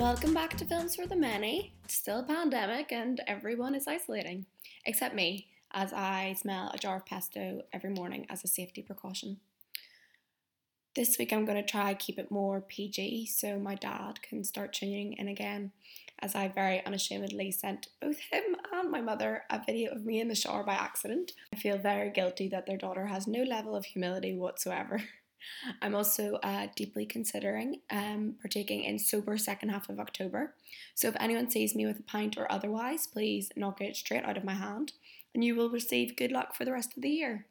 Welcome back to Films for the Many. It's still a pandemic and everyone is isolating, except me, as I smell a jar of pesto every morning as a safety precaution. This week I'm going to try keep it more PG so my dad can start tuning in again, as I very unashamedly sent both him and my mother a video of me in the shower by accident. I feel very guilty that their daughter has no level of humility whatsoever. I'm also uh, deeply considering um, partaking in sober second half of October. So if anyone sees me with a pint or otherwise, please knock it straight out of my hand, and you will receive good luck for the rest of the year.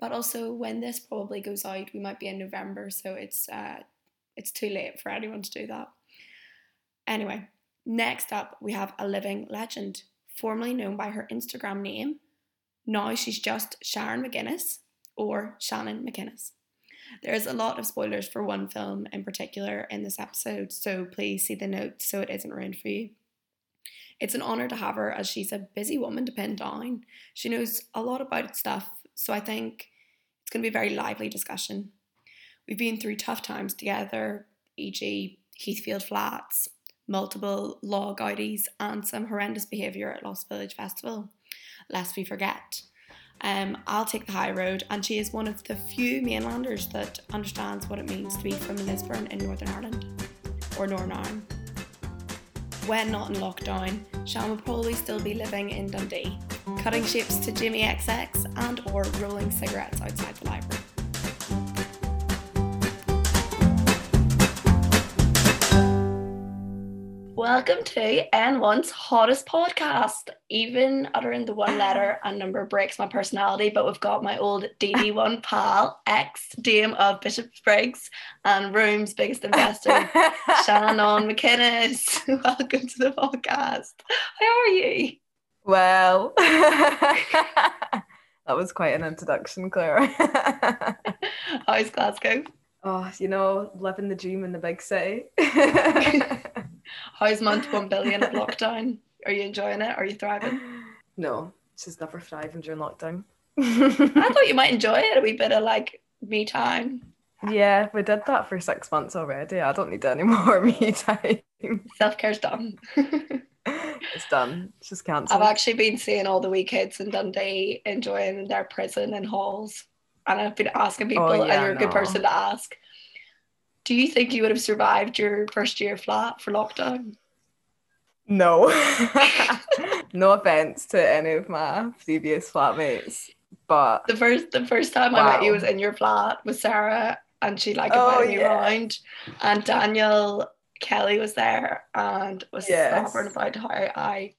But also, when this probably goes out, we might be in November, so it's uh, it's too late for anyone to do that. Anyway, next up we have a living legend, formerly known by her Instagram name. Now she's just Sharon McGuinness or Shannon McInnes. There's a lot of spoilers for one film in particular in this episode, so please see the notes so it isn't ruined for you. It's an honour to have her as she's a busy woman to pin down. She knows a lot about stuff, so I think it's going to be a very lively discussion. We've been through tough times together, e.g., Heathfield Flats, multiple law outies, and some horrendous behaviour at Lost Village Festival. Lest we forget. Um, I'll take the high road, and she is one of the few mainlanders that understands what it means to be from Lisburn in Northern Ireland or Northern Ireland. When not in lockdown, Shan will probably still be living in Dundee, cutting shapes to Jamie xx and or rolling cigarettes outside the library. Welcome to N1's hottest podcast. Even uttering the one letter and number breaks my personality, but we've got my old DD1 pal, ex Dame of Bishop Briggs and Room's biggest investor, Shannon McInnes. Welcome to the podcast. How are you? Well, that was quite an introduction, Claire. How's Glasgow? Oh, you know, living the dream in the big city. How's month one billion of lockdown? Are you enjoying it? Are you thriving? No, she's never thriving during lockdown. I thought you might enjoy it a wee bit of like me time. Yeah, we did that for six months already. I don't need any more me time. Self care's done. it's done. It's just cancelled. I've actually been seeing all the wee kids in Dundee enjoying their prison and halls. And I've been asking oh, people, Oh, yeah, and you're a good person to ask. Do you think you would have survived your first year flat for lockdown? No. no offense to any of my previous flatmates, but The first the first time I met you was in your flat with Sarah and she like Oh, invited me yeah. around and Daniel Kelly was there and was Yes. stubborn about how I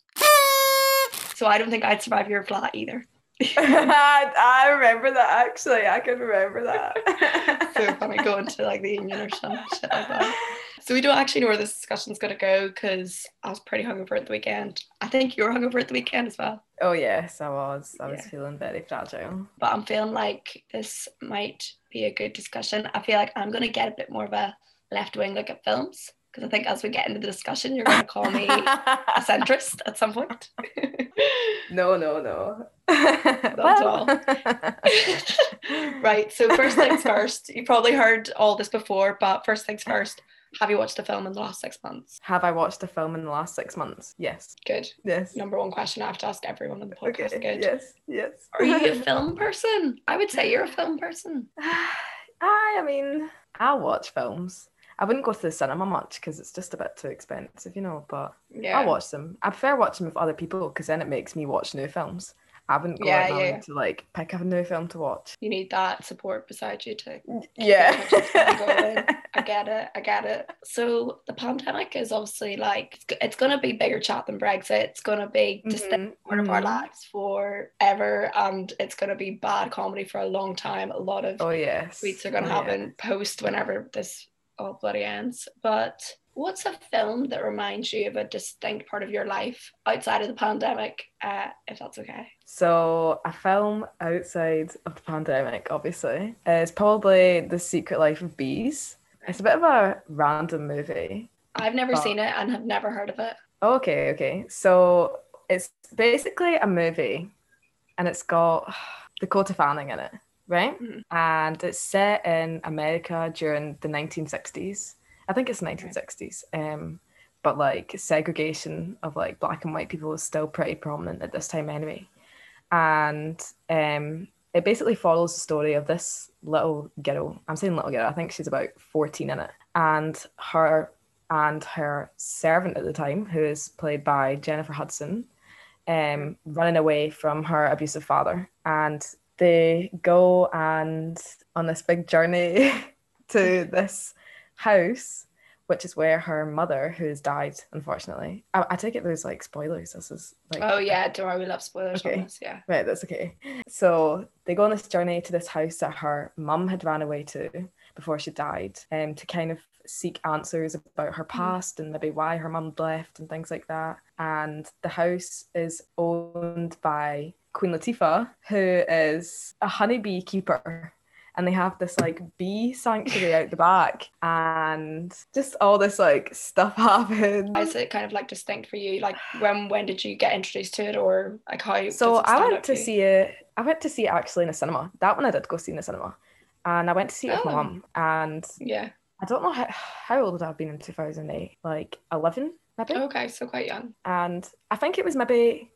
so I don't think I'd survive your flat either. I remember that actually. I can remember that. so funny going to like the union or some shit like that. So we don't actually know where this discussion's gonna go because I was pretty hungover at the weekend. I think you were hungover at the weekend as well. Oh yes, I was. I was Yeah. feeling very fragile. But I'm feeling like this might be a good discussion. I feel like I'm gonna get a bit more of a left wing look at films. Because I think as we get into the discussion, you're gonna call me a centrist at some point. no, no, no. all. right. So first things first, you probably heard all this before, but first things first, have you watched a film in the last six months? Have I watched a film in the last six months? Yes. Good. Yes. Number one question I have to ask everyone on the podcast. Okay. Good. Yes. Yes. Are you a film person? I would say you're a film person. I, I mean, I watch films. I wouldn't go to the cinema much because it's just a bit too expensive, you know. But Yeah. I watch them. I prefer watching with other people because then it makes me watch new films. I wouldn't go Yeah, yeah. to like pick up a new film to watch. You need that support beside you to Yeah. I get it. I get it. So the pandemic is obviously like it's, it's going to be bigger chat than Brexit. It's going to be distinct Mhm, part of our mhm. lives forever, and it's going to be bad comedy for a long time. A lot of Oh yes. tweets are going to Oh, happen post whenever this all bloody ends. But what's a film that reminds you of a distinct part of your life outside of the pandemic? Uh, if that's okay. So a film outside of the pandemic, obviously, is probably The Secret Life of Bees. It's a bit of a random movie. I've never But- seen it and have never heard of it. Okay, okay. So it's basically a movie and it's got Dakota Fanning in it, right? Mhm. And it's set in America during the 1960s. I think it's 1960s. Um, but like segregation of like black and white people was still pretty prominent at this time anyway. And um, it basically follows the story of this little girl. I'm saying little girl, I think she's about 14 in it. And her and her servant at the time, who is played by Jennifer Hudson, um, running away from her abusive father. And they go and on this big journey to this house, which is where her mother, who has died, unfortunately. I, I take it there's like spoilers. This is like Oh yeah, worry, we love spoilers Okay. on this, yeah. Right, that's okay. So they go on this journey to this house that her mum had ran away to before she died, um, to kind of seek answers about her past and maybe why her mum left and things like that. And the house is owned by Queen Latifah, who is a honeybee keeper. And they have this like bee sanctuary out the back, and just all this like stuff happens. Why Is it kind of like distinct for you? Like when when did you get introduced to it or like how So I went to see it. I went to see it actually in a cinema. That one I did go see in the cinema, and I went to see it with my Oh. mum. And Yeah. I don't know how, how old would I have been in two thousand eight, like eleven maybe. Okay, so quite young. And I think it was maybe,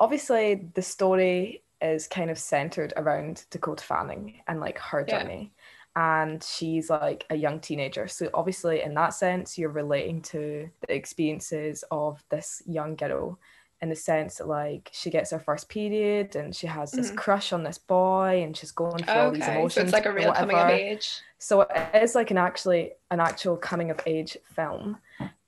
obviously the story is kind of centered around Dakota Fanning and like her Yeah. journey. And she's like a young teenager. So obviously in that sense, you're relating to the experiences of this young girl in the sense that like she gets her first period and she has this Mhm. crush on this boy and she's going through all these emotions. so it's like a real coming of age. So it is like an actually an actual coming of age film.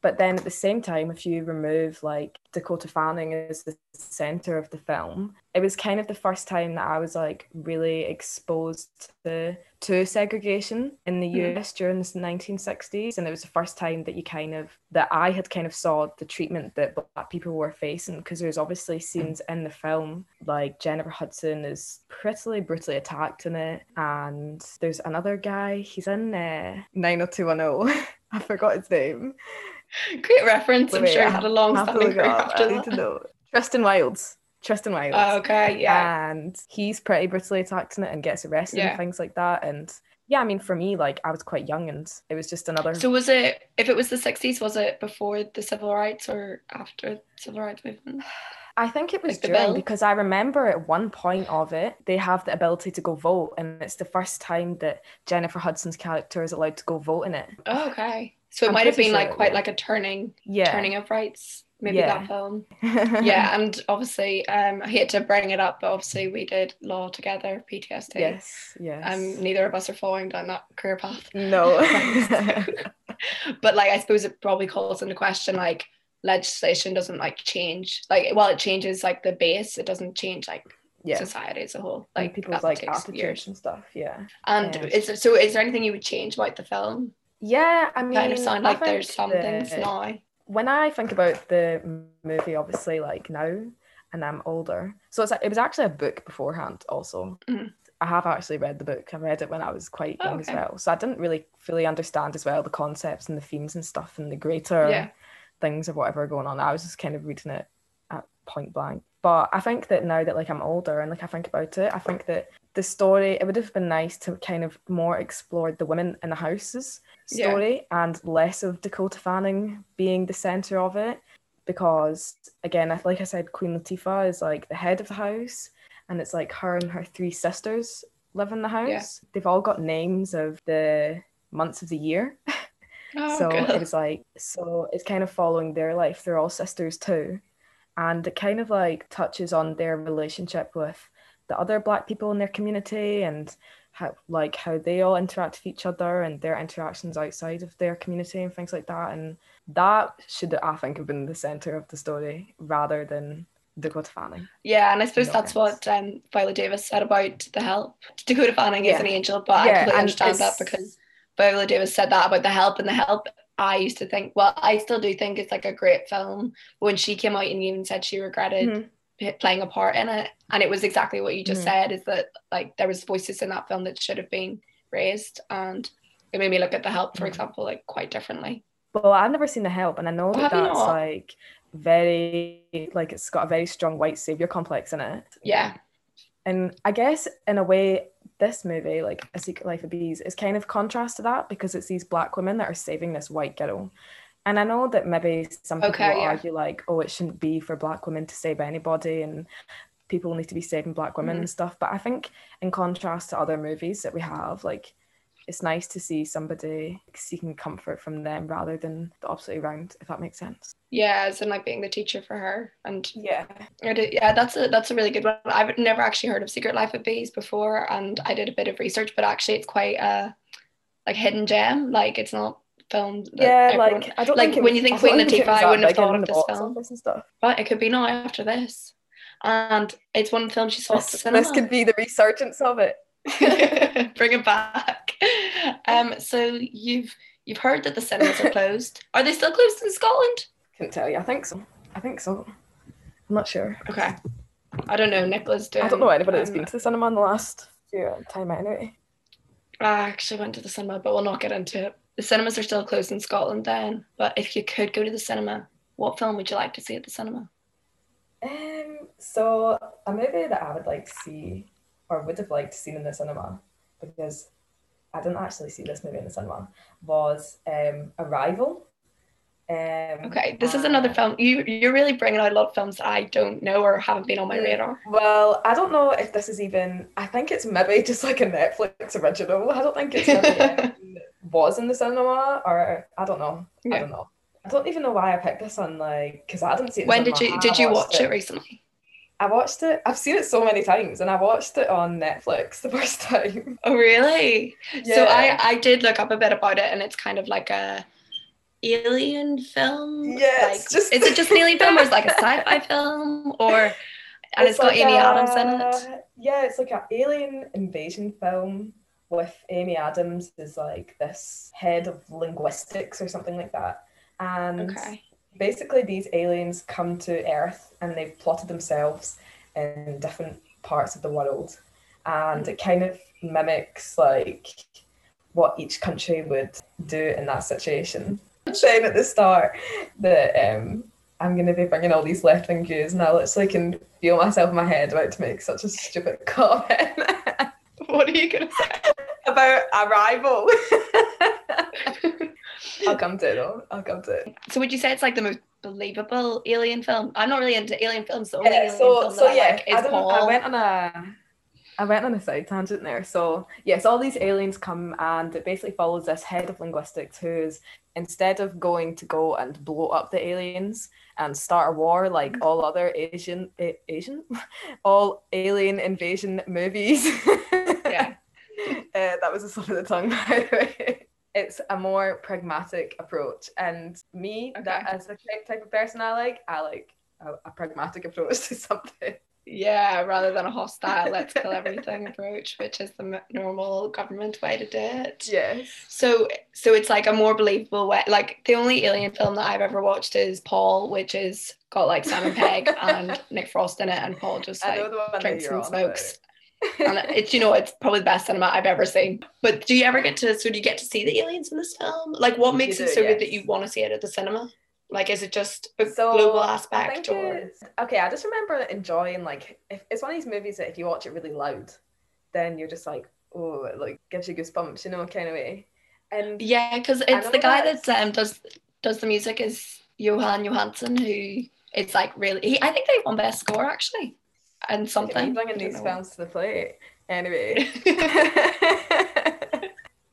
But then at the same time, if you remove like Dakota Fanning as the center of the film, it was kind of the first time that I was like really exposed to to segregation in the Mhm. US during the 1960s. And it was the first time that you kind of that I had kind of saw the treatment that black people were facing because there's obviously scenes in the film like Jennifer Hudson is pretty brutally attacked in it, and there's another guy. He's in uh, 90210. I forgot his name. Great reference. I'm Wait, sure I had a long standing look it career up. after I need to that. know. Tristan Wilds. Tristan Wilds. Oh, okay, yeah. And he's pretty brutally attacked in it and gets arrested Yeah. and things like that. And yeah, I mean, for me, like I was quite young, and it was just another. So was it if it was the sixties, was it before the civil rights or after the civil rights movement? I think it was Like the during bill? because I remember at one point of it, they have the ability to go vote, and it's the first time that Jennifer Hudson's character is allowed to go vote in it. Oh, okay. So it I'm might have been like quite yeah. like a turning Yeah. turning of rights, maybe Yeah. that film. yeah, and obviously, um, I hate to bring it up, but obviously we did law together, PTSD. yes. Yes. Um, neither of us are following down that career path. no. but like, I suppose it probably calls into question like legislation doesn't like change. Like, well, it changes like the base. It doesn't change like yeah. society as a whole. Like Like people's like attitudes years. and stuff. Yeah. And Yeah. is there, so? Is there anything you would change about the film? Yeah. I mean, kind of sound like there's some things now. when I think about the movie, obviously, like now, and I'm older, so it's it was actually a book beforehand. Also, Mhm. I have actually read the book. I read it when I was quite Oh, young as well, so I didn't really fully understand as well the concepts and the themes and stuff and the greater Yeah. things of whatever going on. I was just kind of reading it at point blank. But I think that now that like I'm older and like I think about it, I think that the story it would have been nice to kind of more explore the women in the houses Yeah. story and less of Dakota Fanning being the center of it. Because again like I said Queen Latifah is like the head of the house and it's like her and her three sisters live in the house. They've all got names of the months of the year. Oh, so good. it was like so it's kind of following their life. They're all sisters too. And it kind of like touches on their relationship with the other black people in their community and how like how they all interact with each other and their interactions outside of their community and things like that and that should i think have been the center of the story rather than dakota fanning Yeah, and I suppose that's what um, Viola Davis said about The Help. Dakota Fanning is an angel, but Yeah, I completely understand that because Viola Davis said that about The Help, and The Help, I used to think, well, I still do think it's like a great film. When she came out and even said she regretted Mhm. Playing a part in it, and it was exactly what you just Mhm. said, is that like there was voices in that film that should have been raised, and it made me look at The Help, for Mhm. example, like quite differently. well i've never seen the help and i know Oh, that that's like very like it's got a very strong white savior complex in it Yeah, And I guess in a way, this movie, like A Secret Life of Bees, is kind of contrast to that because it's these black women that are saving this white girl. And I know that maybe some people Okay, yeah. argue like, oh, it shouldn't be for black women to save anybody and people need to be saving black women Mhm. and stuff. But I think in contrast to other movies that we have, like it's nice to see somebody seeking comfort from them rather than the opposite around, if that makes sense. Yeah, as in like being the teacher for her. And Yeah. Yeah, that's a that's a really good one. I've never actually heard of Secret Life of Bees before, and I did a bit of research, but actually it's quite a like hidden gem. Like it's not filmed. Yeah, everyone- like I don't like, think when was- you think Queen Latifah, I wouldn't have thought of this film. and stuff. But it could be now after this, and it's one film she saw This, this could be the resurgence of it. Bring it back. Um, so you've you've heard that the cinemas are closed. Are they still closed in Scotland? Couldn't tell you. I think so. I think so. I'm not sure. Okay. I don't know. Nicola's doing. I don't know anybody that's been to the cinema in the last year time anyway. I actually went to the cinema, but we'll not get into it. The cinemas are still closed in Scotland then. But if you could go to the cinema, what film would you like to see at the cinema? Um, so a movie that I would like to see, or would have liked to see in the cinema, because I didn't actually see this movie in the cinema, was um Arrival. Um, Okay, this is another film. You you're really bringing out a lot of films that I don't know or haven't been on my radar. Well, I don't know if this is even. I think it's maybe just like a Netflix original. I don't think it's maybe was in the cinema, or I don't know. I don't know. I don't even know why I picked this one, like, because I didn't see it. When did you did you watch it recently? I watched it. I've seen it so many times, and I watched it on Netflix the first time. Oh really? So I I did look up a bit about it, and it's kind of like a alien film. Yeah, like, just- is it just an alien film, or is it like a sci-fi film, or and it's got like Amy a- Adams in it? Yeah, it's like an alien invasion film with Amy Adams as like this head of linguistics or something like that. And Okay. basically these aliens come to Earth and they've plotted themselves in different parts of the world. And it kind of mimics like what each country would do in that situation. I'm saying at the start that um, I'm going to be bringing all these left wing views, and I literally can feel myself in my head about to make such a stupid comment What are you gonna say? About Arrival. I'll come to it though. I'll come to it. So would you say it's like the most believable alien film? I'm not really into alien films. The only Yeah, alien so film so that I yeah, like is I, Paul. I went on a I went on a side tangent there. So yes, all these aliens come and it basically follows this head of linguistics who's instead of going to go and blow up the aliens and start a war like Mm-hmm. all other Asian A- Asian all alien invasion movies. That was a slip of the tongue, by the way. It's a more pragmatic approach, and me, that as the type- of person I like, I like a, a pragmatic approach to something. Yeah, rather than a hostile let's kill everything approach, which is the normal government way to do it. Yes. So, so it's like a more believable way. Like the only alien film that I've ever watched is Paul, which is got like Simon Pegg and Nick Frost in it, and Paul just like drinks and smokes. about. It's you know it's probably the best cinema I've ever seen. But do you ever get to so do you get to see the aliens in this film? Like what makes it so good that you want to see it at the cinema? Like is it just a So global aspect or okay, I just remember enjoying like if it's one of these movies that if you watch it really loud, then you're just like, oh, it like gives you goosebumps, you know, kind of way. And yeah, because it's the guy that- that um does does the music is Jóhann Jóhannsson who it's like really he, I think they won best score actually and look at me something bringing I don't these films to the plate. Anyway.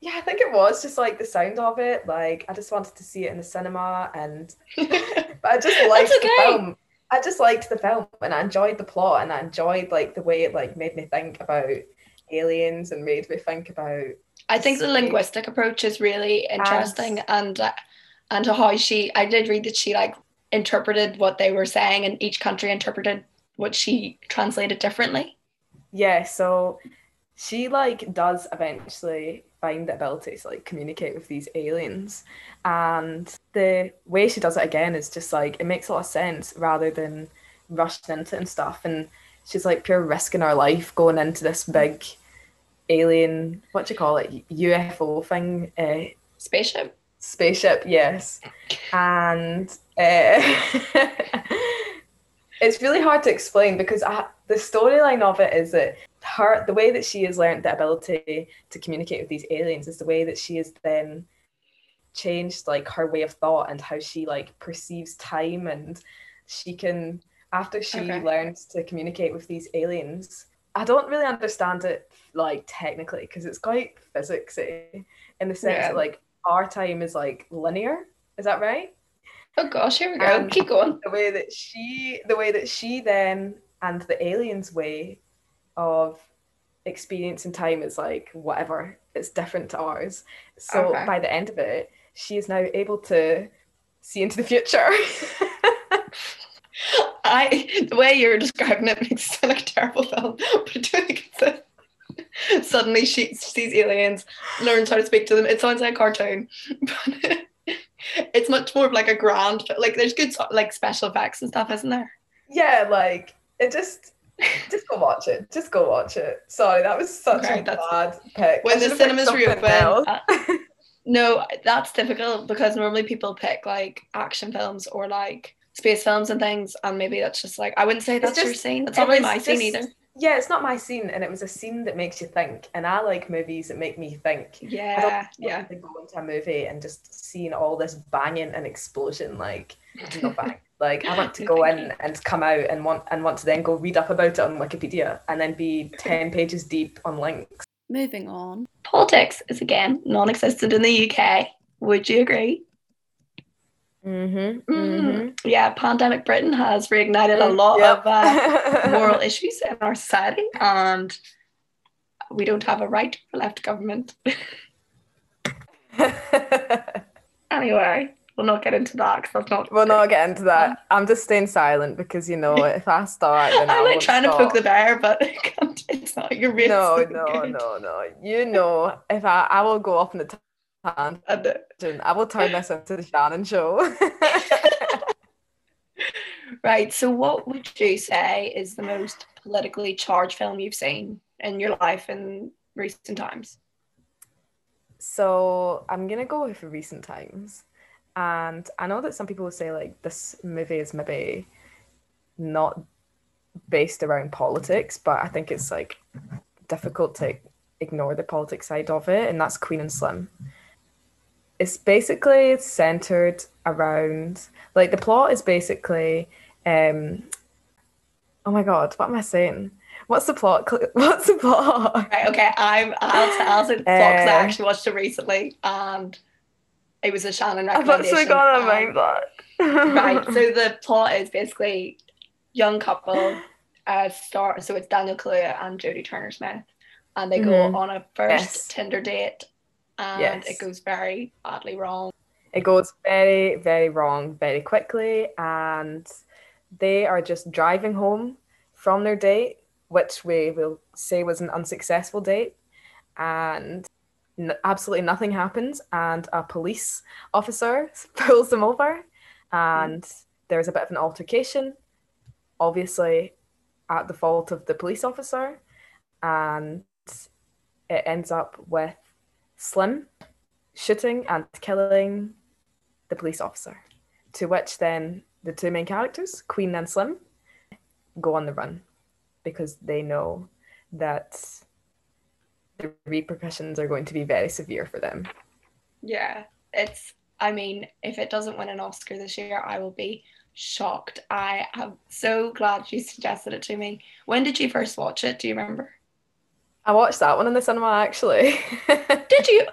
yeah, I think it was just like the sound of it. Like I just wanted to see it in the cinema, and but I just liked That's the film. I just liked the film, and I enjoyed the plot, and I enjoyed like the way it like made me think about aliens and made me think about I think the linguistic approach is really interesting, and uh, and how she. I did read that she like interpreted what they were saying, and each country interpreted what she translated differently. yeah. So she like does eventually find the ability to like communicate with these aliens, and the way she does it again is just like it makes a lot of sense rather than rushing into it and stuff. And she's like pure risking her life going into this big alien what do you call it UFO thing uh, Spaceship. spaceship yes and uh, it's really hard to explain because I, the storyline of it is that her the way that she has learned the ability to communicate with these aliens is the way that she has then changed like her way of thought and how she like perceives time and she can after she Okay. learns to communicate with these aliens i don't really understand it like technically because it's quite physicsy in the sense Yeah. that like our time is like linear is that right Oh gosh, here we go. Um, Keep going. the way that she the way that she then and the aliens way of experiencing time is like whatever it's different to ours so Okay. by the end of it she is now able to see into the future I the way you're describing it makes it sound like a terrible film, but I do think it's a, suddenly she sees aliens, learns how to speak to them. It sounds like a cartoon, but it's much more of like a grand like there's good like special effects and stuff, isn't there? yeah like it just just go watch it just go watch it sorry that was such Okay, a that's- bad pick When the cinemas reopen, uh, no, that's difficult because normally people pick like action films or like space films and things, and maybe that's just like I wouldn't say that's your scene. that's not really my scene just- either. Yeah it's not my scene and it was a scene that makes you think and i like movies that make me think Yeah, yeah. to go into a movie and just seeing all this banging and explosion like no bang. like I want to go in and come out and want and want to then go read up about it on Wikipedia and then be ten pages deep on links. Moving on. Politics is again non-existent in the UK. Would you agree? Mm-hmm. Mhm. Yeah, pandemic Britain has reignited a lot of uh, moral issues in our society, and we don't have a right or left government. Anyway, we'll not get into that because that's not. we'll not get into that. I'm just staying silent because you know if I start, then I'm like trying to poke the bear, but. It's not your race. No, no, no, no. You know, if I, I will go off in the tangent. And, I will turn this into the Shannon show. right. So, what would you say is the most politically charged film you've seen in your life in recent times? So I'm gonna go with recent times, and I know that some people will say like this movie is maybe not based around politics, but I think it's like difficult to ignore the politics side of it, and that's Queen and Slim. It's basically centered around like the plot is basically, um, oh my god, what am I saying? What's the plot? What's the plot? Right. Okay. I'm. I'll tell say the I Uh, actually watched it recently, and it was a Shannon I've recommendation. actually got a mind block. right. So the plot is basically young couple uh start so it's Daniel Kaluuya and Jodie Turner Smith and they go Mhm. on a first Yes. Tinder date and Yes. it goes very badly wrong. it goes very, very wrong very quickly, and they are just driving home from their date, which we will say was an unsuccessful date, and n- absolutely nothing happens, and a police officer pulls them over, and there's a bit of an altercation, obviously at the fault of the police officer, and it ends up with Slim shooting and killing the police officer. To which then the two main characters, Queen and Slim, go on the run because they know that the repercussions are going to be very severe for them. Yeah. It's I mean, if it doesn't win an Oscar this year, I will be shocked. I am so glad you suggested it to me. When did you first watch it? Do you remember? I watched that one in the cinema actually. Did you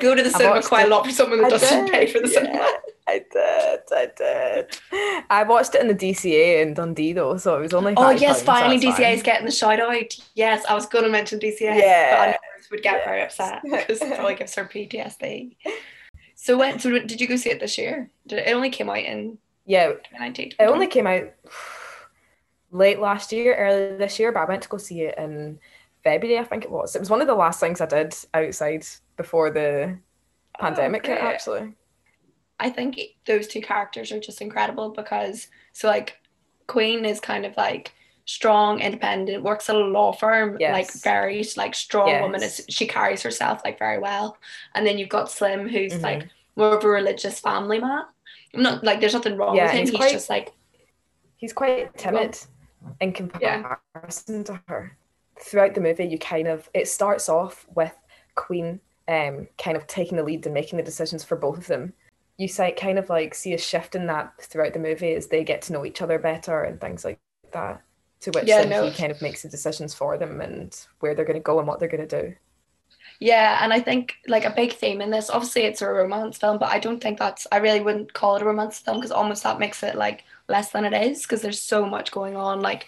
go to the I cinema quite it. a lot for someone that I doesn't did, pay for the yeah. cinema? I did, I did. I watched it in the DCA in Dundee though, so it was only. Oh yes, finally DCA fine. is getting the shout out. Yes, I was going to mention DCA, yeah. but I know Ruth would get very upset because it probably gives her PTSD. So when? So did you go see it this year? Did it, it only came out in Yeah, 2019? It only came out late last year, early this year, but I went to go see it in February, I think it was. It was one of the last things I did outside before the pandemic hit, actually. I think those two characters are just incredible because so like Queen is kind of like strong, independent, works at a law firm, Yes. like very like strong woman. Is she carries herself like very well, and then you've got Slim, who's Mhm. like more of a religious family man. I'm not like there's nothing wrong Yeah, with him. he's He's, quite- just like He's quite timid in comparison to her. Throughout the movie, you kind of, it starts off with Queen um, kind of taking the lead and making the decisions for both of them. You say kind of like see a shift in that throughout the movie as they get to know each other better and things like that. To which Yeah, then no. he kind of makes the decisions for them and where they're going to go and what they're going to do. Yeah, and I think like a big theme in this, obviously it's a romance film, but I don't think that's I really wouldn't call it a romance film because almost that makes it like less than it is because there's so much going on. Like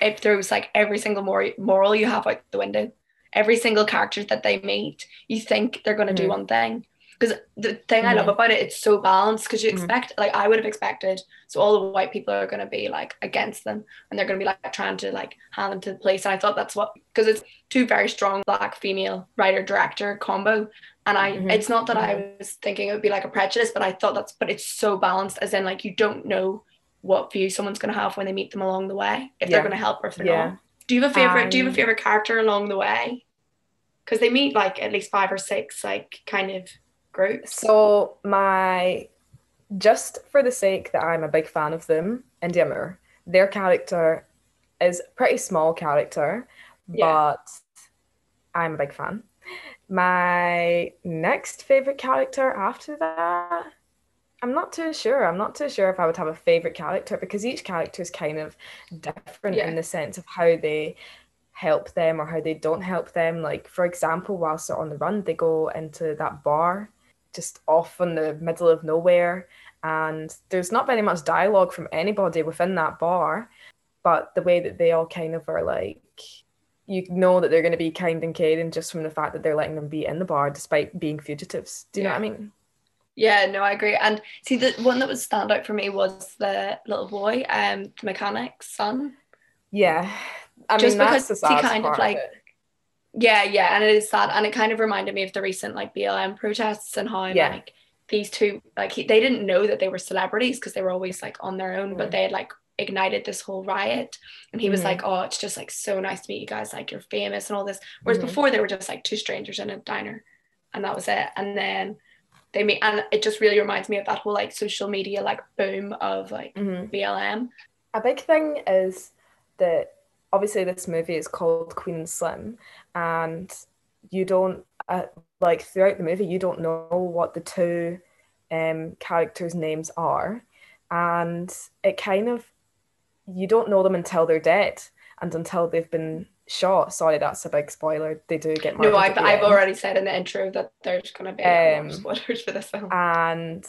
it throws like every single mor- moral you have out the window. Every single character that they meet, you think they're gonna do Mhm. one thing. Because the thing I love Mhm. about it, it's so balanced. Because you Mhm. expect, like, I would have expected, so all the white people are gonna be like against them, and they're gonna be like trying to like hand them to the police. And I thought that's what because it's two very strong black female writer director combo and i Mhm. it's not that i was thinking it would be like a prejudice but i thought that's but it's so balanced as in like you don't know what view someone's going to have when they meet them along the way if they're going to help or if they're Yeah. not do you have a favorite do you have a Um, favorite character along the way because they meet like at least five or six like kind of groups So my just for the sake that I'm a big fan of them, Indya Moore, their character is a pretty small character, Yeah. but I'm a big fan. My next favorite character after that, I'm not too sure. I'm not too sure if I would have a favorite character because each character is kind of different Yeah. in the sense of how they help them or how they don't help them. Like, for example, whilst they're on the run, they go into that bar just off in the middle of nowhere, and there's not very much dialogue from anybody within that bar, but the way that they all kind of are like, you know that they're going to be kind and caring just from the fact that they're letting them be in the bar despite being fugitives. Do you know what I mean? Yeah no i agree and see the one that was stand out for me was the little boy um the mechanic's son Yeah. I Just mean, because that's the he kind of like- it. Yeah, yeah, and it is sad, and it kind of reminded me of the recent like BLM protests and how Yeah. like these two like he, they didn't know that they were celebrities because they were always like on their own, but Mhm. they had like ignited this whole riot, and he was Mhm. like, "Oh, it's just like so nice to meet you guys, like you're famous and all this." Whereas Mhm. before they were just like two strangers in a diner, and that was it. And then they meet, and it just really reminds me of that whole like social media like boom of like Mhm. BLM. A big thing is that obviously this movie is called Queen Slim, and you don't uh, like throughout the movie you don't know what the two um, characters' names are, and it kind of you don't know them until they're dead and until they've been shot. Sorry, that's a big spoiler. They do get No, I've I've end. already said in the intro that there's gonna be a lot Um, of spoilers for this film. and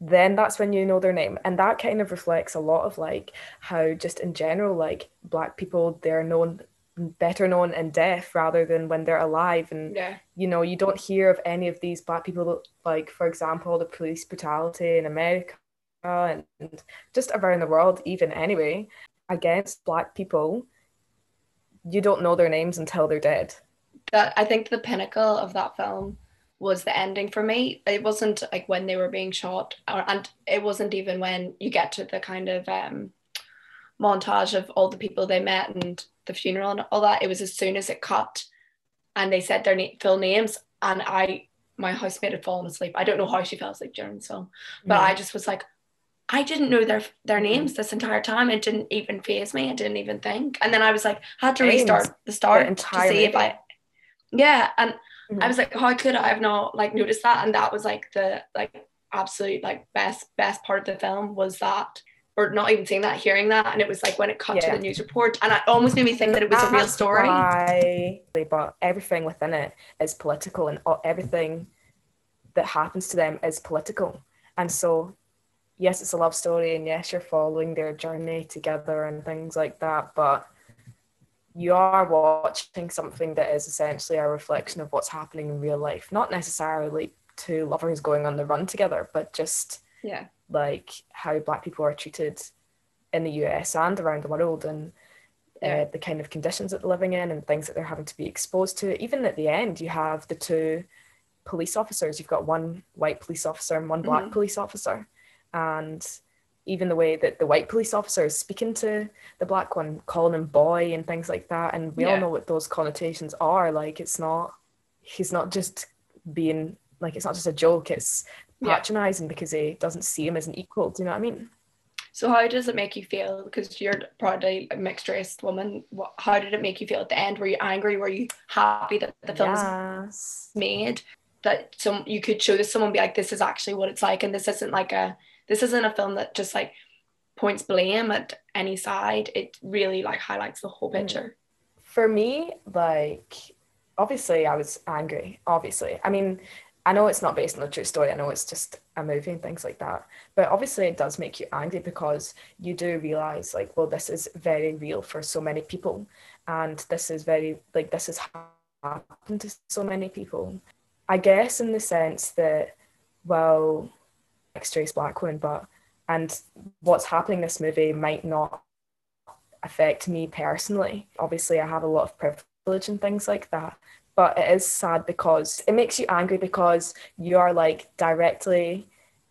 then that's when you know their name and that kind of reflects a lot of like how just in general like black people they're known better known in death rather than when they're alive and yeah. you know you don't hear of any of these black people like for example the police brutality in america and just around the world even anyway against black people you don't know their names until they're dead that I think the pinnacle of that film was the ending for me. It wasn't like when they were being shot, or, and it wasn't even when you get to the kind of um, montage of all the people they met and the funeral and all that. It was as soon as it cut, and they said their na- full names, and I, my housemate had fallen asleep. I don't know how she fell asleep during the film, but I just was like. I didn't know their their Mhm. names this entire time. It didn't even phase me. I didn't even think. And then I was like, I had to Names, restart the start to see if. I yeah, and I Mhm. was like, how could I have not like noticed that? And that was like the like absolute like best best part of the film was that, or not even seeing that, hearing that, and it was like when it cut Yeah. to the news report, and it almost made me think that it was a real That's story. why- but everything within it is political, and everything that happens to them is political. And so, yes, it's a love story, and yes, you're following their journey together and things like that. But you are watching something that is essentially a reflection of what's happening in real life, not necessarily two lovers going on the run together, but just Yeah, like how black people are treated in the US and around the world and uh, the kind of conditions that they're living in and things that they're having to be exposed to. Even at the end, you have the two police officers. You've got one white police officer and one black Mhm. police officer. And even the way that the white police officer is speaking to the black one, calling him boy and things like that. And we all know what those connotations are. Like, it's not, he's not just being, like, it's not just a joke, it's Yeah. patronizing because he doesn't see him as an equal. Do you know what I mean? So how does it make you feel? Because you're probably a mixed race woman. What, how did it make you feel at the end? Were you angry? Were you happy that the film yes. was made? That some you could show this someone be like, this is actually what it's like, and this isn't like a this isn't a film that just like points blame at any side. It really like highlights the whole mm. picture. For me, like obviously I was angry. Obviously, I mean, I know it's not based on a true story. I know it's just a movie and things like that. But obviously, it does make you angry because you do realize, like, well, this is very real for so many people, and this is very like this has happened to so many people. I guess in the sense that, well, mixed race black woman, but and what's happening in this movie might not affect me personally. Obviously, I have a lot of privilege and things like that but it is sad because it makes you angry because you are like directly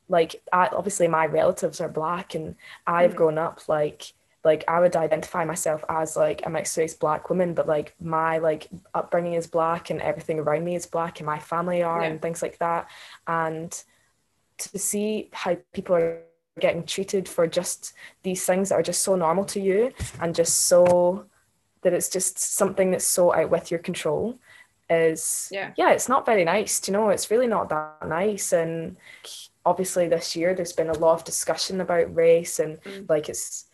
like I, obviously my relatives are black and I've mm grown up like like I would identify myself as like a mixed race black woman, but like my like upbringing is black and everything around me is black and my family are yeah. and things like that. And to see how people are getting treated for just these things that are just so normal to you and just so that it's just something that's so out with your control is yeah. yeah it's not very nice you know? It's really not that nice. And obviously this year there's been a lot of discussion about race and mm. like it's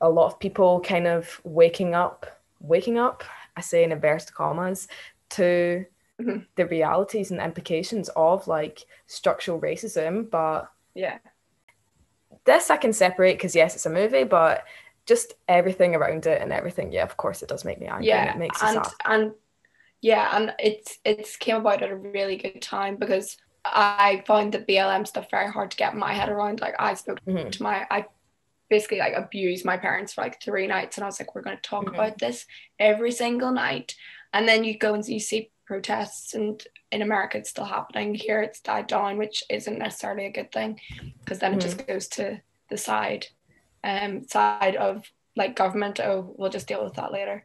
a lot of people kind of waking up waking up i say in inverted commas to mm-hmm. the realities and implications of like structural racism but yeah this i can separate because yes it's a movie but just everything around it and everything yeah of course it does make me angry yeah and it makes and, sad. and yeah and it's it's came about at a really good time because i found the blm stuff very hard to get my head around like i spoke mm-hmm. to my i basically like abused my parents for like three nights and i was like we're going to talk mm-hmm. about this every single night and then you go and you see protests and in america it's still happening here it's died down which isn't necessarily a good thing because then mm-hmm. it just mm-hmm. goes to the side um side of like government oh we'll just deal with that later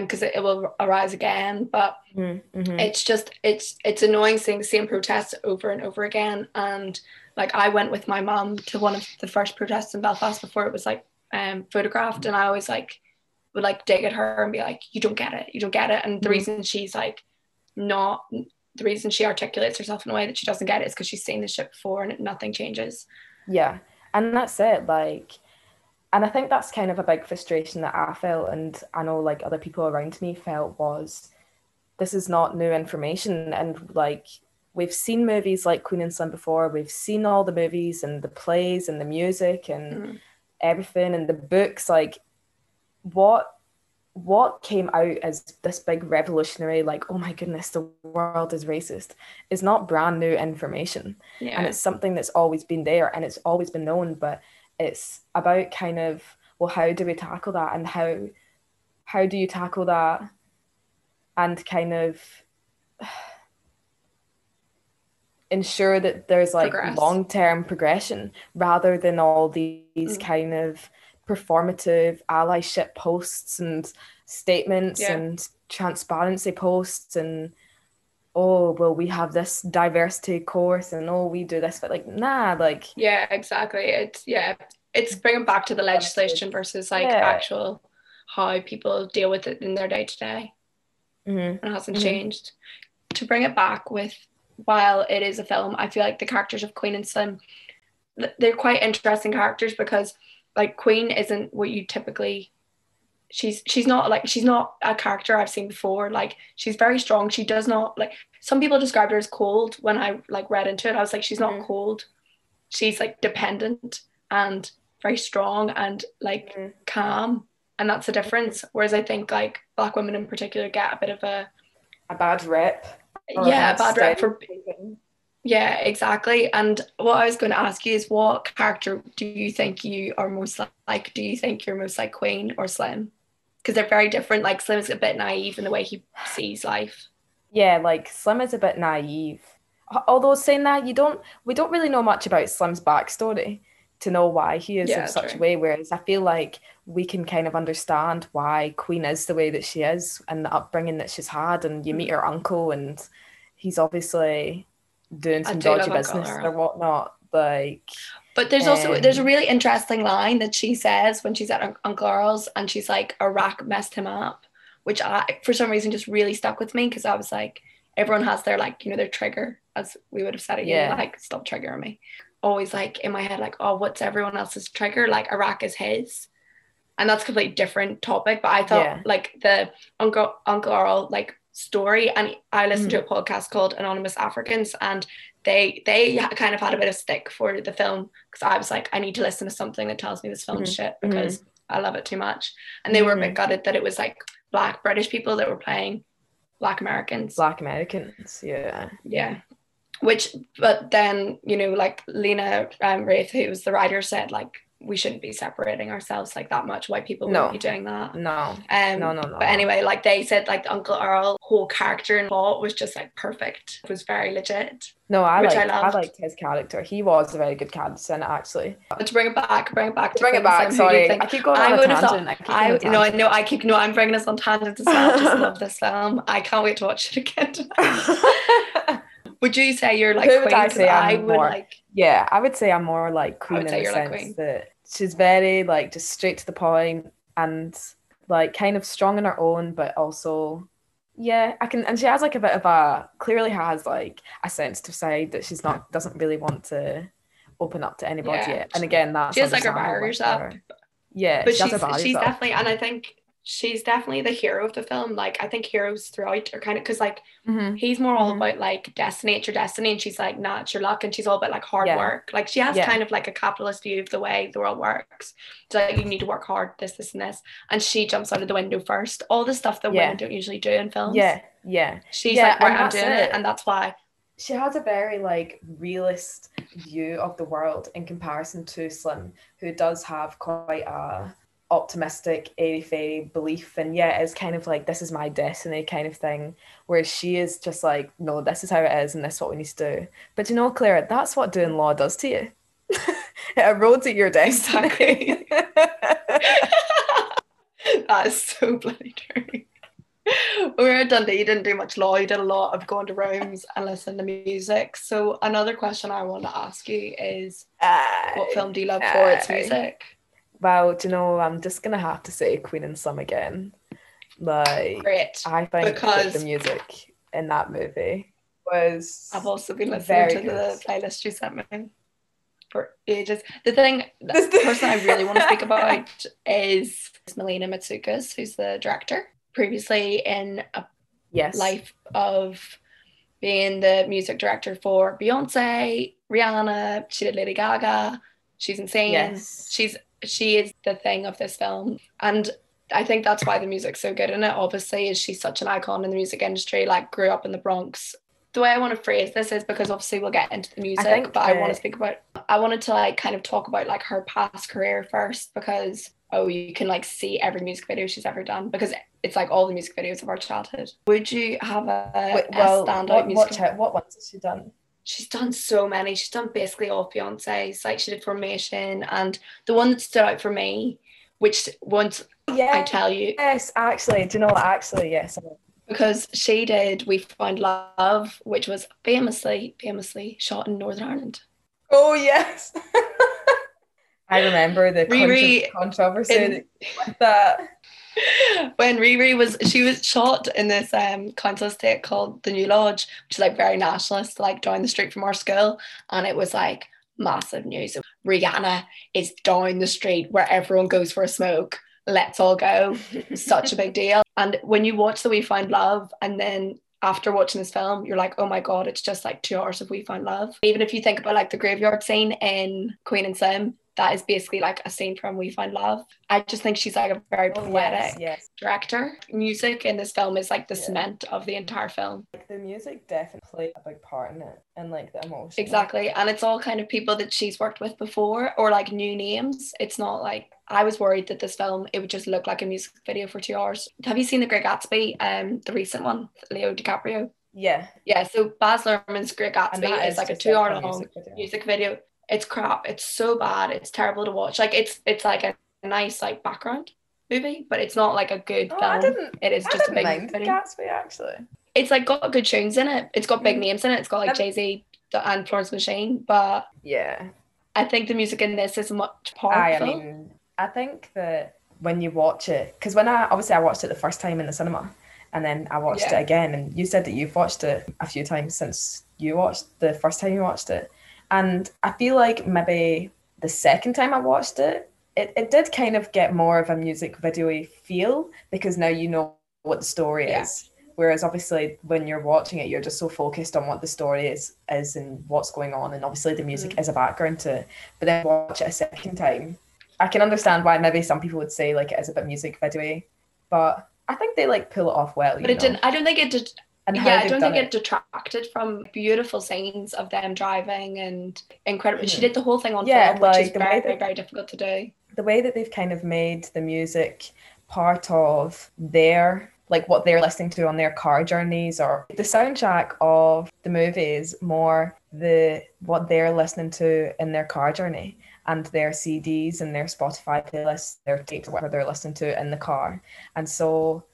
because um, it, it, will arise again. But mm-hmm. it's just it's it's annoying seeing the same protests over and over again. And like I went with my mom to one of the first protests in Belfast before it was like um, photographed, and I always like would like dig at her and be like, "You don't get it, you don't get it." And the mm-hmm. reason she's like not the reason she articulates herself in a way that she doesn't get it is because she's seen this shit before and nothing changes. Yeah, and that's it. Like and I think that's kind of a big frustration that I felt, and I know like other people around me felt was this is not new information. And like we've seen movies like Queen and Slim before, we've seen all the movies and the plays and the music and mm. everything and the books. Like what what came out as this big revolutionary, like, oh my goodness, the world is racist, is not brand new information. Yeah. And it's something that's always been there and it's always been known, but it's about kind of well how do we tackle that and how how do you tackle that and kind of ensure that there's like long-term progression rather than all these mm. kind of performative allyship posts and statements yeah. and transparency posts and oh well we have this diversity course and oh we do this but like nah like yeah exactly it's yeah it's bringing back to the legislation versus like yeah. actual how people deal with it in their day to day and it hasn't mm-hmm. changed to bring it back with while it is a film i feel like the characters of queen and slim they're quite interesting characters because like queen isn't what you typically she's she's not like she's not a character I've seen before. Like she's very strong. She does not like some people described her as cold when I like read into it. I was like, she's not mm-hmm. cold. She's like dependent and very strong and like mm-hmm. calm. And that's the difference. Whereas I think like black women in particular get a bit of a a bad rep. Yeah, a bad rep for yeah, exactly. And what I was going to ask you is what character do you think you are most like? Do you think you're most like Queen or Slim? because they're very different. Like Slim is a bit naive in the way he sees life. Yeah, like Slim is a bit naive. Although saying that, you don't, we don't really know much about Slim's backstory to know why he is yeah, in such true. a way. Whereas I feel like we can kind of understand why Queen is the way that she is and the upbringing that she's had. And you meet her uncle, and he's obviously doing some dodgy business or whatnot. Like, But there's also there's a Um, really interesting line that she says when she's at Un- Uncle Earl's and she's like Iraq messed him up, which I for some reason just really stuck with me because I was like everyone has their like you know their trigger as we would have said it yeah Yeah. like stop triggering me. Always like in my head like oh what's everyone else's trigger like Iraq is his, and that's a completely different topic. But I thought Yeah. like the Uncle Uncle Earl like story and I listened Mm-hmm. to a podcast called Anonymous Africans and they they kind of had a bit of stick for the film because I was like I need to listen to something that tells me this film's Mhm. shit because I love it too much and they were a bit Mhm. gutted that it was like black British people that were playing black Americans Black Americans, yeah. yeah which but then you know like Lena um, Waithe who was the writer said like we shouldn't be separating ourselves like that much white people No. wouldn't be doing that No, um, no, no, no. but anyway, like they said, like the Uncle Earl whole character and plot was just like perfect. It was very legit. no, I which I like I, liked his character. He was a very good character actually. But to bring it back, bring it back, To bring it back, Sim, who do you sorry, I keep going I on a tangent. thought. I keep I going on a no, I know. I keep no. I'm bringing us on tangents as well. I just love this film. I can't wait to watch it again. would you say you're like Who queen? would I say I'm I would more? like. yeah, I would say I'm more like queen in the like sense that she's very like just straight to the point and like kind of strong in her own, but also yeah, I can and she has like a bit of a clearly has like a sensitive side that she's not doesn't really want to open up to anybody Yeah. yet. And again, that's She has like her barriers up. Yeah, but she she's she's up. definitely, and I think she's definitely the hero of the film. Like I think heroes throughout are kind of because like Mhm. he's more all Mhm. about like destiny, it's your destiny, and she's like, nah, your luck, and she's all about like hard Yeah. work. Like she has Yeah. kind of like a capitalist view of the way the world works. So like, you need to work hard, this, this, and this. And she jumps out of the window first. All the stuff that Yeah. women don't usually do in films. Yeah, yeah. She's like, right, I'm doing it. it. and that's why. she has a very like realist view of the world in comparison to Slim, who does have quite a optimistic, airy fairy belief and yeah, it's kind of like this is my destiny kind of thing. Whereas she is just like, no, this is how it is and this is what we need to do. But you know, Clara, that's what doing law does to you. it erodes at your destiny. that is so bloody true. When we were at Dundee, you didn't do much law. You did a lot of going to rooms and listening to music. So another question I want to ask you is, what film do you love for its music? Well, do you know, I'm just gonna have to say Queen and Slim again. Like Great. I think Because- the music in that movie was I've also been listening to the playlist you sent me for ages. The thing, the person I really want to speak about is Melina Matsoukas, who's the director. Previously in a yes, life of being the music director for Beyonce, Rihanna, she did Lady Gaga. She's insane. Yes, She's she is the thing of this film. And I think that's why the music's so good in it. Obviously, is she's such an icon in the music industry, like grew up in the Bronx. The way I want to phrase this is because obviously we'll get into the music, think, but I want to speak about I wanted to like kind of talk about like her past career first because oh you can like see every music video she's ever done because it's like all the music videos of our childhood. Would you have a, Wait, a standout what, music? out, what ones has she done? She's done so many. She's done basically all Beyonce's. Like she did Formation, and the one that stood out for me, which once I tell you, yes, actually, do you know what? Actually, yes, because she did We Found Love, which was famously, famously shot in Northern Ireland. Oh yes, I remember the Riri contro- controversy in- with that. When Riri was she was shot in this um council estate called the New Lodge, which is like very nationalist, like down the street from our school, and it was like massive news. Rihanna is down the street where everyone goes for a smoke. Let's all go. Such a big deal. And when you watch the We Find Love, and then after watching this film, you're like, oh my god, it's just like two hours of We Found Love. Even if you think about like the graveyard scene in Queen and Slim, that is basically like a scene from We Find Love. I just think she's like a very Oh, poetic yes, yes. director. Music in this film is like the Yeah. cement of the entire film. Like the music definitely played a big part in it, and like the emotion. Exactly. And it's all kind of people that she's worked with before or like new names. It's not like I was worried that this film it would just look like a music video for two hours. Have you seen The Great Gatsby? Um the recent one, Leo DiCaprio? Yeah, Yeah, so Baz Luhrmann's Great Gatsby is like a two-hour long music video. music video. It's crap. It's so bad. It's terrible to watch. Like it's it's like a nice like background movie, but it's not like a good Oh, film. I didn't. it is I just a big mind video. Gatsby actually. it's like got good tunes in it. It's got big Mm. names in it. It's got like Yep. Jay Z and Florence Machine, but Yeah. I think the music in this is much I. I mean, I think that when you watch it, because when I obviously I watched it the first time in the cinema, and then I watched Yeah. it again, and you said that you've watched it a few times since you watched the first time you watched it, and I feel like maybe the second time I watched it, it, it did kind of get more of a music video feel because now you know what the story Yeah. is. Whereas obviously when you're watching it, you're just so focused on what the story is is and what's going on, and obviously the music Mm. is a background to it. But then watch it a second time, I can understand why maybe some people would say like it is a bit music video, but I think they like pull it off well. but you it know? didn't. I don't think it did. And yeah, I don't think it. detracted from beautiful scenes of them driving and incredible. She Mhm. did the whole thing on Yeah, film, which is like, the way very, that- very, very difficult to do. the way that they've kind of made the music part of their like what they're listening to on their car journeys or the soundtrack of the movie is more the what they're listening to in their car journey and their CDs and their Spotify playlists, their tapes, whatever they're listening to in the car. And so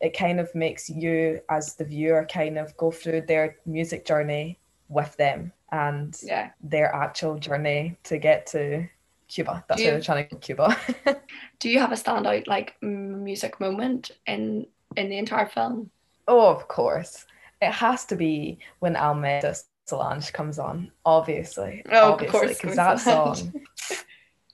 it kind of makes you as the viewer kind of go through their music journey with them and Yeah. their actual journey to get to Cuba. That's why they're trying to go to Cuba. Do you have a standout like music moment in in the entire film? oh, of course. It has to be when Almeda Solange comes on, obviously. Oh, of obviously, course, because that song,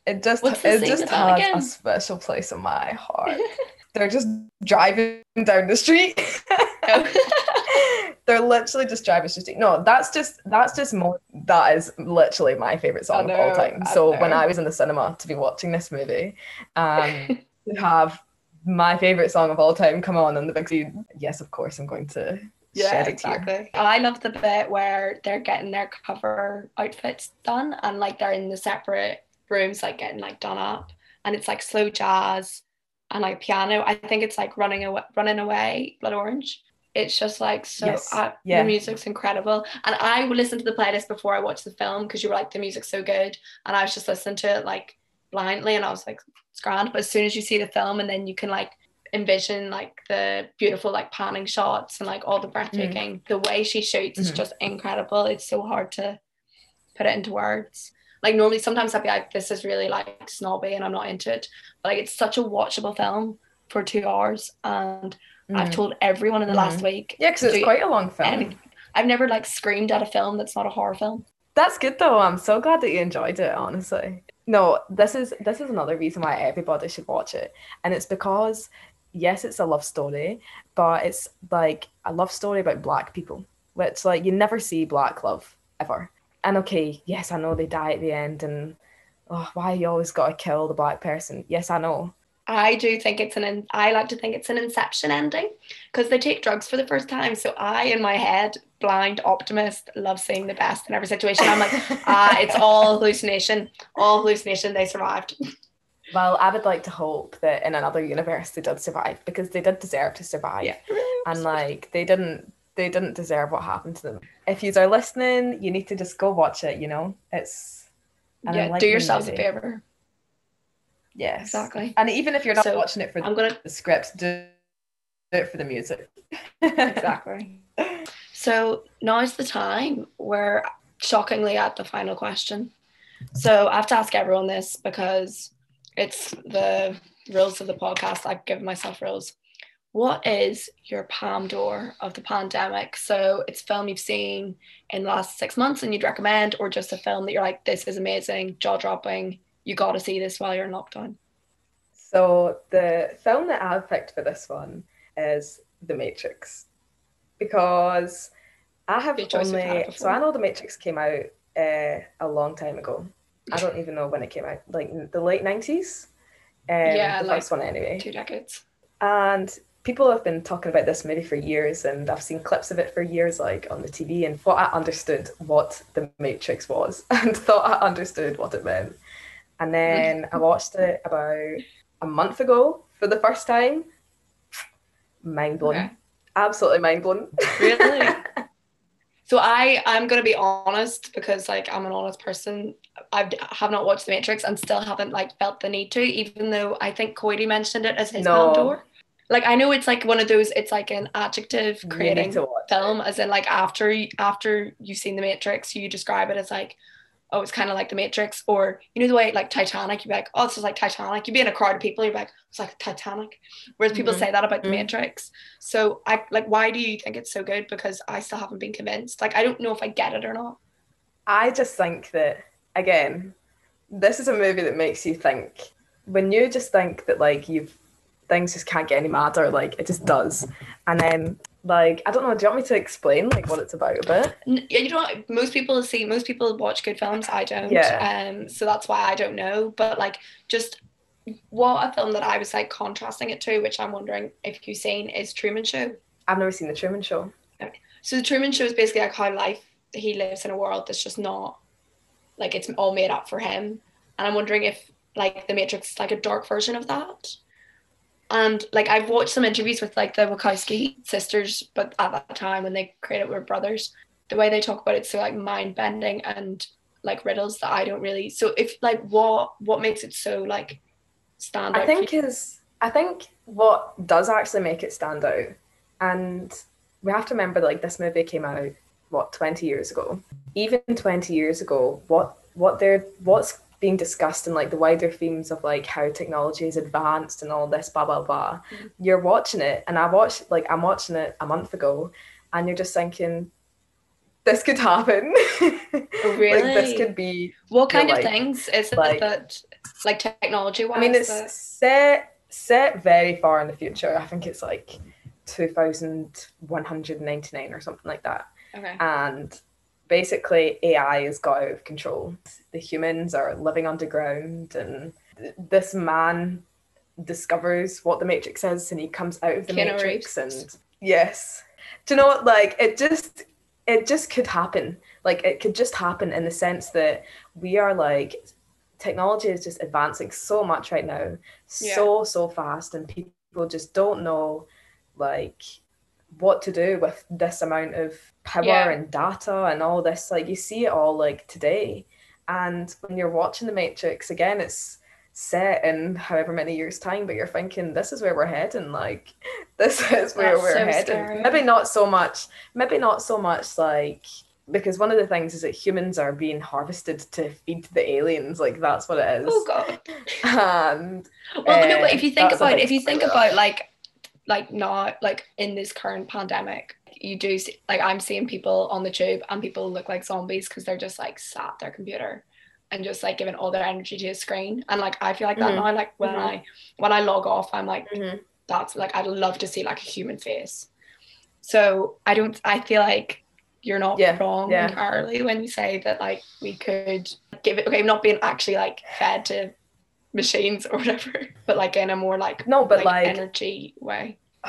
it just it just has again? a special place in my heart. They're just driving down the street. They're literally just driving down the street. No, that's just that's just more. That is literally my favorite song of all know, time. I So when. I was in the cinema to be watching this movie, um, to have my favorite song of all time come on on the big screen, yes, of course, I'm going to Yeah, shed a tear. exactly. I love the bit where they're getting their cover outfits done and like they're in the separate rooms, like getting like done up, and it's like slow jazz and like piano. I think it's like running away, running away, Blood Orange. It's just like so. Yes, uh, yeah. The music's incredible, and I would listen to the playlist before I watched the film because you were like the music's so good, and I was just listening to it like blindly, and I was like it's grand. But as soon as you see the film, and then you can like envision like the beautiful like panning shots and like all the breathtaking the way she shoots is Mhm. just incredible it's so hard to put it into words like normally sometimes i'd be like this is really like snobby and i'm not into it but like it's such a watchable film for two hours and i've Mhm. told everyone in the last week Yeah, because it's quite a long film. i've never like screamed at a film that's not a horror film That's good though. I'm so glad that you enjoyed it, honestly. No, this is this is another reason why everybody should watch it. And it's because yes, it's a love story, but it's like a love story about black people, which like you never see black love ever. And okay, yes, I know they die at the end and oh, why you always gotta kill the black person? Yes, I know. i do think it's an i like to think it's an inception ending because they take drugs for the first time so i in my head blind optimist love seeing the best in every situation i'm like ah it's all hallucination all hallucination they survived Well, I would like to hope that in another universe they did survive because they did deserve to survive. yeah and like they didn't they didn't deserve what happened to them. If you are listening, you need to just go watch it. You know, it's yeah do yourselves a favor. Yes, exactly. And even if you're not So, watching it for i'm gonna the script, do do it for the music. exactly. So now's the time. We're shockingly at the final question. So i have to ask everyone this because it's the rules of the podcast. I've given myself rules what is your Palme d'Or of the pandemic so it's a film you've seen in the last six months and you'd recommend or just a film that you're like this is amazing jaw-dropping you got to see this while you're in lockdown So the film that I've picked for this one is The Matrix, because I have only so I know The Matrix came out uh, a long time ago. I don't even know when it came out, like the late nineties. Um, Yeah, the like- first one anyway. two decades And people have been talking about this movie for years, and I've seen clips of it for years, like on the TV, and thought I understood what The Matrix was, and thought I understood what it meant. And then I watched it about a month ago for the first time. Mind blown. Okay. Absolutely mind blown. Really? So I I'm gonna be honest because like I'm an honest person. I have not watched The Matrix and still haven't like felt the need to, even though I think Coity mentioned it as his No. door. Like I know it's like one of those. It's like an adjective creating film, as in like after after you've seen The Matrix, you describe it as like, oh, it's kind of like the Matrix, or you know the way like Titanic, you'd be like, oh, this is like Titanic. You'd be in a crowd of people, you'd be like, it's like Titanic. Whereas people Mhm. say that about the Mhm. Matrix. So I like, why do you think it's so good? Because I still haven't been convinced. Like, I don't know if I get it or not. I just think that again, this is a movie that makes you think. When you just think that like you've things just can't get any madder, like it just does. And then like I don't know, do you want me to explain like what it's about a bit? N- You know, what? most people see, most people watch good films. I don't. Yeah. Um. So that's why I don't know. But like, just what a film that I was like contrasting it to, which I'm wondering if you've seen, is Truman Show. I've never seen the Truman Show. So the Truman Show is basically like how life he lives in a world that's just not like it's all made up for him. And I'm wondering if like the Matrix is like a dark version of that. And like I've watched some interviews with like the Wachowski sisters, but at that time when they created were brothers, the way they talk about it's so like mind bending and like riddles that I don't really. So if like what what makes it so like stand out? I think is I think what does actually make it stand out, and we have to remember like this movie came out what twenty years ago. Even twenty years ago, what what they're what's being discussed in like the wider themes of like how technology is advanced and all this blah blah blah. Mhm. You're watching it, and I watched like I'm watching it a month ago, and you're just thinking. This could happen. like this could be what kind of like- things is it like- that like technology? I mean, it's set set very far in the future. I think it's like two thousand one hundred ninety nine or something like that. okay. And basically, AI has got out of control. The humans are living underground, and th- this man discovers what the Matrix is, and he comes out of the Keanu Matrix. Reeves. And yes, do you know what? Like it just it just could happen. Like it could just happen in the sense that we are like technology is just advancing so much right now so so fast and people just don't know like what to do with this amount of power Yeah. and data and all this like you see it all like today and when you're watching the matrix again it's set in however many years time but you're thinking this is where we're heading like this is where That's we're so heading scary. maybe not so much maybe not so much like because one of the things is that humans are being harvested to feed the aliens like that's what it is Oh god. and Well, no, but Uh, if you think about big if you think about like like now like in this current pandemic, you do see like I'm seeing people on the tube and people look like zombies because they're just like sat at their computer and just like giving all their energy to a screen. And like I feel like that Mhm. now. Like when Mhm. I when I log off, I'm like Mhm. that's like I'd love to see like a human face. So I don't I feel like you're not Yeah, wrong yeah. entirely when you say that like we could give it okay, not being actually like fed to machines or whatever, but like in a more like no but like, like, energy way.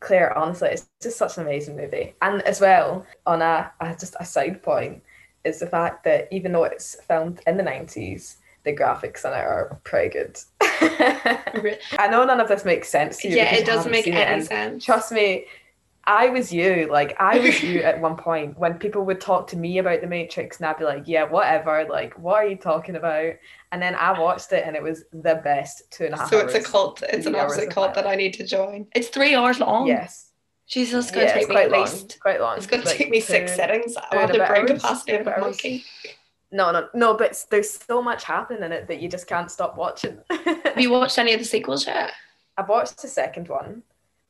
claire honestly it's just such an amazing movie and as well on a, a just a side point is the fact that even though it's filmed in the 90s the graphics in it are pretty good i know none of this makes sense to you Yeah, it doesn't make it, any and sense. trust me I was you, like I was you at one point when people would talk to me about the Matrix and I'd be like, yeah, whatever, like what are you talking about? And then I watched it and it was the best two and a half So hours. it's a cult. It's an three hours absolute cult that I need to join. It's three hours long. Yes. Jesus, it's gonna Yeah, take it's me quite at long. least. Quite long. It's gonna like take me six two- settings. I'll have the brain hours, capacity of a a hours. monkey. No, no, no, but there's so much happening in it that you just can't stop watching. Have you watched any of the sequels yet? I watched the second one.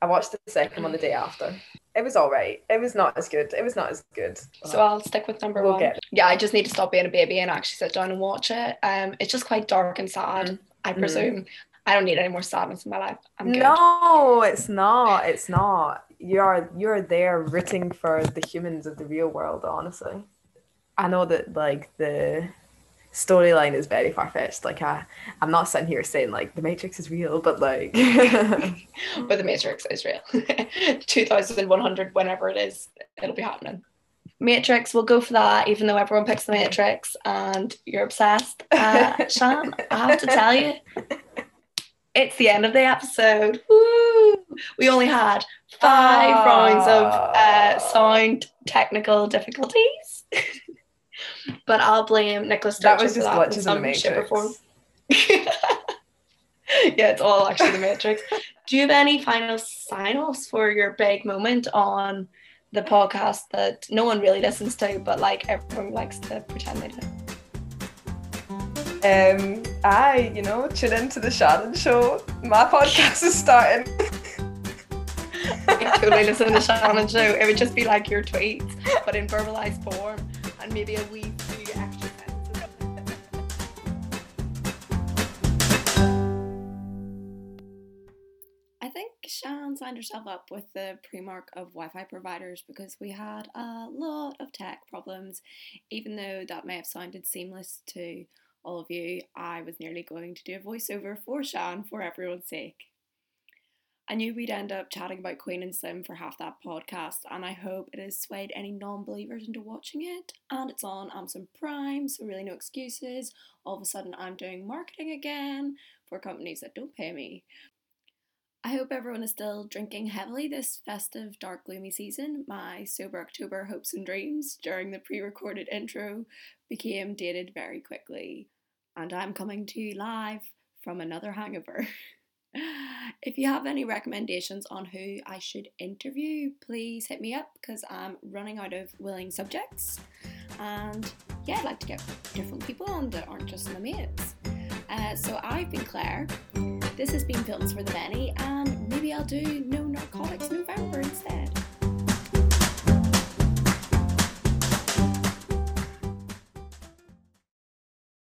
I watched the second one the day after. It was all right. It was not as good. It was not as good. So I'll stick with number We'll one. Yeah, I just need to stop being a baby and actually sit down and watch it. Um, it's just quite dark and sad. I Mhm. presume. I don't need any more sadness in my life. I'm good. No, it's not. It's not. You're you're there rooting for the humans of the real world, honestly. I know that like the storyline is very far fetched. Like I I'm not sitting here saying like the Matrix is real, but like But the Matrix is real. 2100, whenever it is, it'll be happening. Matrix, we'll go for that, even though everyone picks the Matrix and you're obsessed. Uh, Shan, I have to tell you, it's the end of the episode. Woo! We only had five Ah. rounds of uh, sound technical difficulties. but I'll blame Nicholas that was for just in glitches in the some shape or Matrix. form. yeah, it's all actually the Matrix. Do you have any final sign offs for your big moment on the podcast that no one really listens to, but like everyone likes to pretend they do? Um, I, you know, tune into the Shannon show. My podcast is starting. I totally listen to the Shannon show. It would just be like your tweets, but in verbalized form, and maybe a wee few extra. I think Shan signed herself up with the pre-mark of Wi-Fi providers because we had a lot of tech problems. Even though that may have sounded seamless to all of you, I was nearly going to do a voiceover for Shan for everyone's sake. I knew we'd end up chatting about Queen and Slim for half that podcast, and I hope it has swayed any non believers into watching it. And it's on Amazon Prime, so really no excuses. All of a sudden, I'm doing marketing again for companies that don't pay me. I hope everyone is still drinking heavily this festive, dark, gloomy season. My sober October hopes and dreams during the pre recorded intro became dated very quickly, and I'm coming to you live from another hangover. if you have any recommendations on who I should interview, please hit me up because I'm running out of willing subjects. And yeah, I'd like to get different people on that aren't just my mates. Uh, so I've been Claire. This has been Films for the Many, and maybe I'll do No Narcotics November instead.